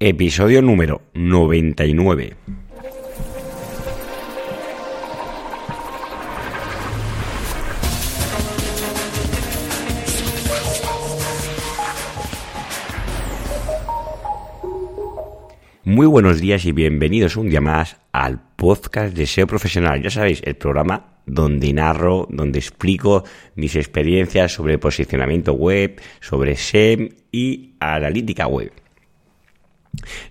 Episodio número 99. Muy buenos días y bienvenidos un día más al podcast de SEO Profesional. Ya sabéis, el programa donde narro, donde explico mis experiencias sobre posicionamiento web, sobre SEM y analítica web.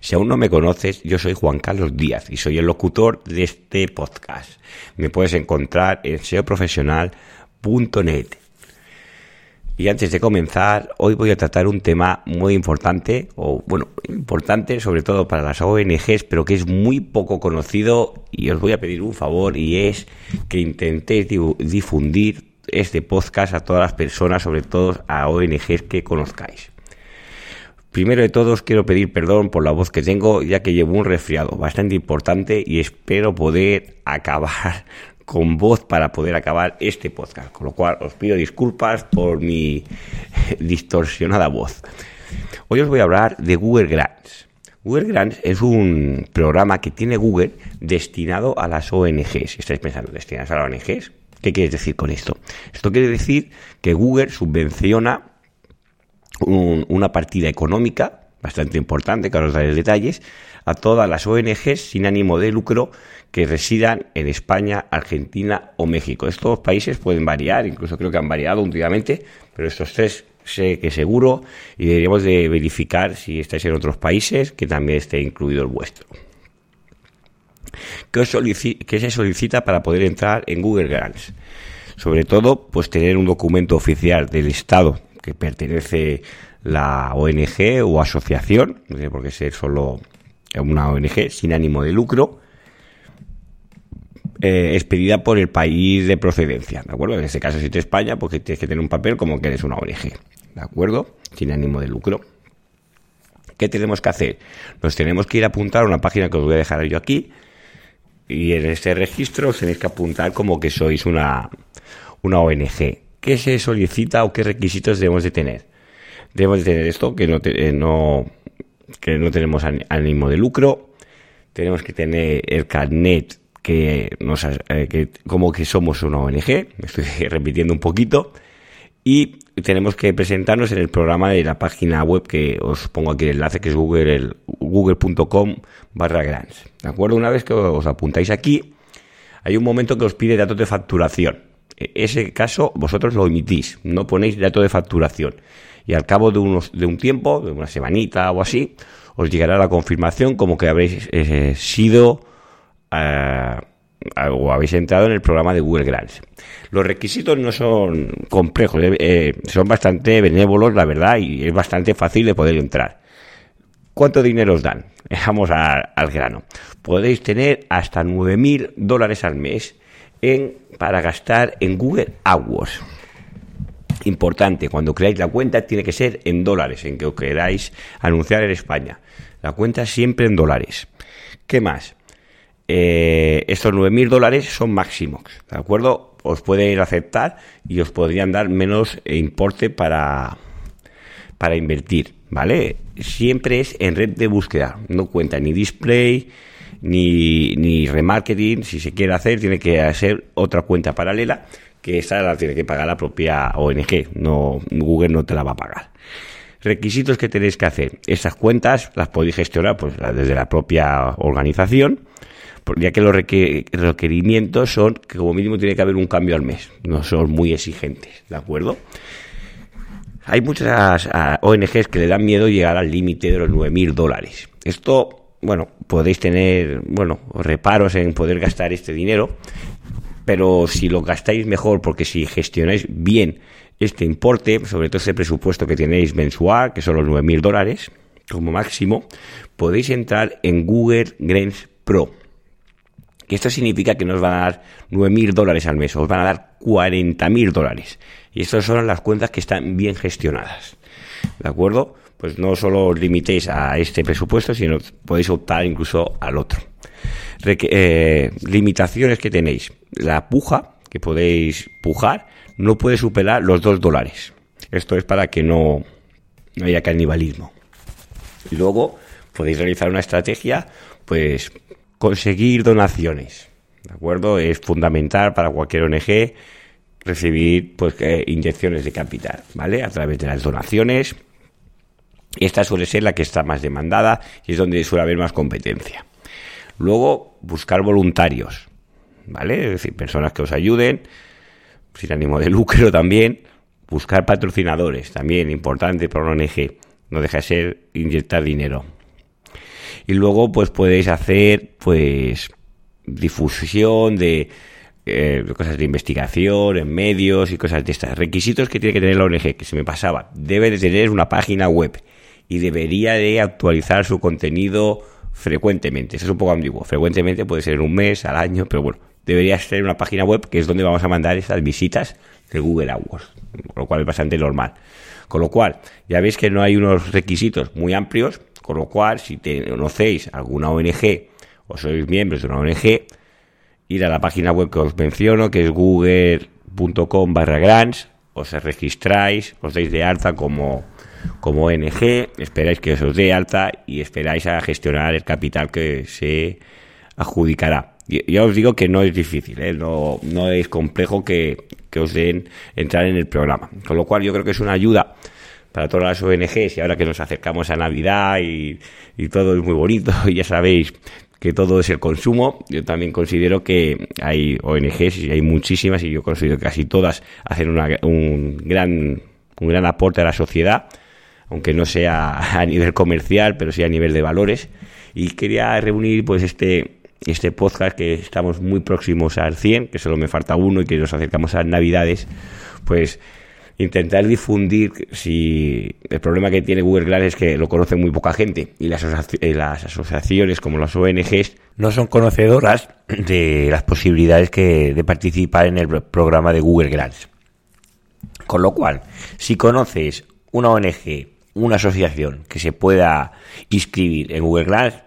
Si aún no me conoces, yo soy Juan Carlos Díaz y soy el locutor de este podcast. Me puedes encontrar en seoprofesional.net. Y antes de comenzar, hoy voy a tratar un tema muy importante, o bueno, importante sobre todo para las ONGs, pero que es muy poco conocido y os voy a pedir un favor y es que intentéis difundir este podcast a todas las personas, sobre todo a ONGs que conozcáis. Primero de todos quiero pedir perdón por la voz que tengo, ya que llevo un resfriado bastante importante y espero poder acabar con voz para poder acabar este podcast. Con lo cual os pido disculpas por mi distorsionada voz. Hoy os voy a hablar de Google Grants. Google Grants es un programa que tiene Google destinado a las ONGs. Si estáis pensando, destinadas a las ONGs, ¿qué quiere decir con esto? Esto quiere decir que Google subvenciona una partida económica bastante importante, que ahora os daré detalles, a todas las ONGs sin ánimo de lucro que residan en España, Argentina o México. Estos países pueden variar, incluso creo que han variado últimamente, pero estos tres sé que seguro y deberíamos de verificar si estáis en otros países que también esté incluido el vuestro. ¿Qué, ¿Qué se solicita para poder entrar en Google Grants? Sobre todo, pues tener un documento oficial del Estado pertenece la ONG o asociación, no tiene por qué ser solo una ONG sin ánimo de lucro, eh, expedida por el país de procedencia, ¿de acuerdo? En este caso, si es España, pues tienes que tener un papel como que eres una ONG, ¿de acuerdo? Sin ánimo de lucro. ¿Qué tenemos que hacer? Nos tenemos que ir a apuntar a una página que os voy a dejar yo aquí, y en este registro os tenéis que apuntar como que sois una, una ONG. ¿Qué se solicita o qué requisitos debemos de tener? Debemos de tener esto, que no, eh, no, que no tenemos ánimo de lucro, tenemos que tener el carnet que nos eh, que como que somos una ONG, me estoy repitiendo un poquito, y tenemos que presentarnos en el programa de la página web que os pongo aquí el enlace, que es google, google.com barra grants. ¿De acuerdo? Una vez que os apuntáis aquí, hay un momento que os pide datos de facturación. Ese caso vosotros lo emitís, no ponéis dato de facturación. Y al cabo de, unos, de un tiempo, de una semanita o así, os llegará la confirmación como que habréis eh, sido eh, o habéis entrado en el programa de Google Grants. Los requisitos no son complejos, eh, son bastante benévolos, la verdad, y es bastante fácil de poder entrar. ¿Cuánto dinero os dan? Vamos al grano. Podéis tener hasta 9.000 dólares al mes en, para gastar en Google AdWords. Importante, cuando creáis la cuenta tiene que ser en dólares, en que os queráis anunciar en España. La cuenta siempre en dólares. ¿Qué más? Eh, estos 9.000 dólares son máximos, ¿de acuerdo? Os pueden aceptar y os podrían dar menos importe para, para invertir, ¿vale? Siempre es en red de búsqueda, no cuenta ni display, ni, ni remarketing, si se quiere hacer, tiene que hacer otra cuenta paralela, que esa la tiene que pagar la propia ONG, no, Google no te la va a pagar. Requisitos que tenéis que hacer. Estas cuentas las podéis gestionar pues, desde la propia organización, ya que los requerimientos son que como mínimo tiene que haber un cambio al mes, no son muy exigentes, ¿de acuerdo? Hay muchas ah, ONGs que le dan miedo llegar al límite de los 9.000 dólares. Esto bueno, podéis tener, bueno, reparos en poder gastar este dinero, pero si lo gastáis mejor, porque si gestionáis bien este importe, sobre todo ese presupuesto que tenéis mensual, que son los 9.000 dólares como máximo, podéis entrar en Google Grants Pro. Que esto significa que no os van a dar 9.000 dólares al mes, os van a dar 40.000 dólares. Y estas son las cuentas que están bien gestionadas. ¿De acuerdo? Pues no solo os limitéis a este presupuesto, sino podéis optar incluso al otro. Eh, limitaciones que tenéis. La puja, que podéis pujar, no puede superar los 2 dólares. Esto es para que no, haya canibalismo. Y luego, podéis realizar una estrategia, pues conseguir donaciones. ¿De acuerdo? Es fundamental para cualquier ONG recibir pues inyecciones de capital, ¿vale? A través de las donaciones. Esta suele ser la que está más demandada y es donde suele haber más competencia. Luego, buscar voluntarios, ¿vale? Es decir, personas que os ayuden, sin ánimo de lucro también. Buscar patrocinadores, también importante para una ONG. No deja de ser inyectar dinero. Y luego, pues podéis hacer, pues, difusión de eh, cosas de investigación en medios y cosas de estas. Requisitos que tiene que tener la ONG, que se me pasaba. Debe de tener una página web y debería de actualizar su contenido frecuentemente. Eso es un poco ambiguo. Frecuentemente puede ser un mes, al año, pero bueno, debería ser una página web que es donde vamos a mandar esas visitas de Google AdWords, con lo cual es bastante normal. Con lo cual, ya veis que no hay unos requisitos muy amplios, con lo cual, si te conocéis alguna ONG o sois miembros de una ONG, ir a la página web que os menciono, que es google.com barra grants, os registráis, os dais de alta como como ONG, esperáis que os dé alta y esperáis a gestionar el capital que se adjudicará. Ya os digo que no es difícil, ¿eh? no, no es complejo que, os den entrar en el programa. Con lo cual yo creo que es una ayuda para todas las ONGs y ahora que nos acercamos a Navidad y, todo es muy bonito, y ya sabéis que todo es el consumo. Yo también considero que hay ONGs y hay muchísimas y yo considero que casi todas hacen un gran un gran aporte a la sociedad aunque no sea a nivel comercial, pero sí a nivel de valores. Y quería reunir pues este, este podcast que estamos muy próximos al 100, que solo me falta uno y que nos acercamos a Navidades, pues intentar difundir si el problema que tiene Google Glass es que lo conoce muy poca gente y las, las asociaciones como las ONGs no son conocedoras de las posibilidades que, de participar en el programa de Google Grants. Con lo cual, si conoces una ONG una asociación que se pueda inscribir en Google Grants,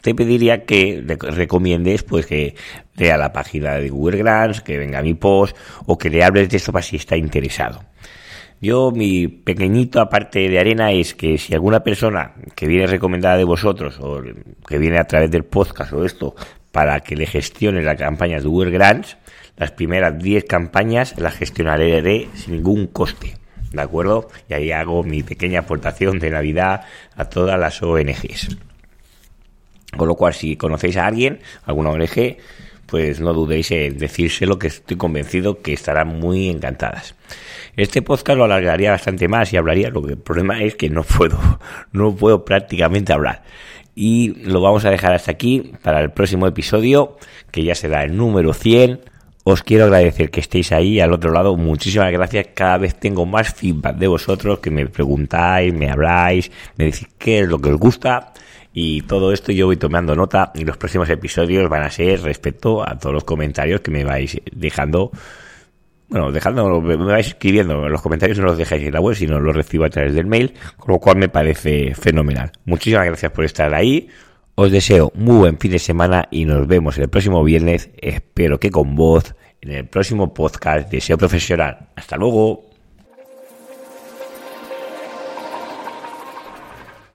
te pediría que recomiendes pues que lea la página de Google Grants, que venga a mi post o que le hables de esto para si está interesado. Yo, mi pequeñito aparte de arena es que si alguna persona que viene recomendada de vosotros o que viene a través del podcast o esto para que le gestione las campañas de Google Grants, las primeras 10 campañas las gestionaré sin ningún coste. ¿De acuerdo? Y ahí hago mi pequeña aportación de Navidad a todas las ONGs. Con lo cual, si conocéis a alguien, alguna ONG, pues no dudéis en decírselo, que estoy convencido que estarán muy encantadas. Este podcast lo alargaría bastante más y hablaría, lo que el problema es que no puedo, no puedo prácticamente hablar. Y lo vamos a dejar hasta aquí para el próximo episodio, que ya será el número 100 os quiero agradecer que estéis ahí al otro lado. Muchísimas gracias. Cada vez tengo más feedback de vosotros que me preguntáis, me habláis, me decís qué es lo que os gusta. Y todo esto yo voy tomando nota y los próximos episodios van a ser respecto a todos los comentarios que me vais dejando. Bueno, dejando, me vais escribiendo. Los comentarios no los dejáis en la web, sino los recibo a través del mail, con lo cual me parece fenomenal. Muchísimas gracias por estar ahí. Os deseo muy buen fin de semana y nos vemos el próximo viernes, espero que con voz, en el próximo podcast de SEO Profesional. Hasta luego.